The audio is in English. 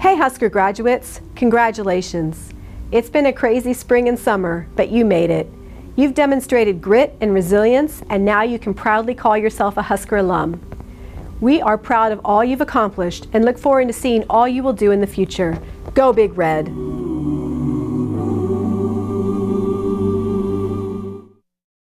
Hey Husker graduates, congratulations. It's been a crazy spring and summer, but you made it. You've demonstrated grit and resilience, and now you can proudly call yourself a Husker alum. We are proud of all you've accomplished and look forward to seeing all you will do in the future. Go Big Red!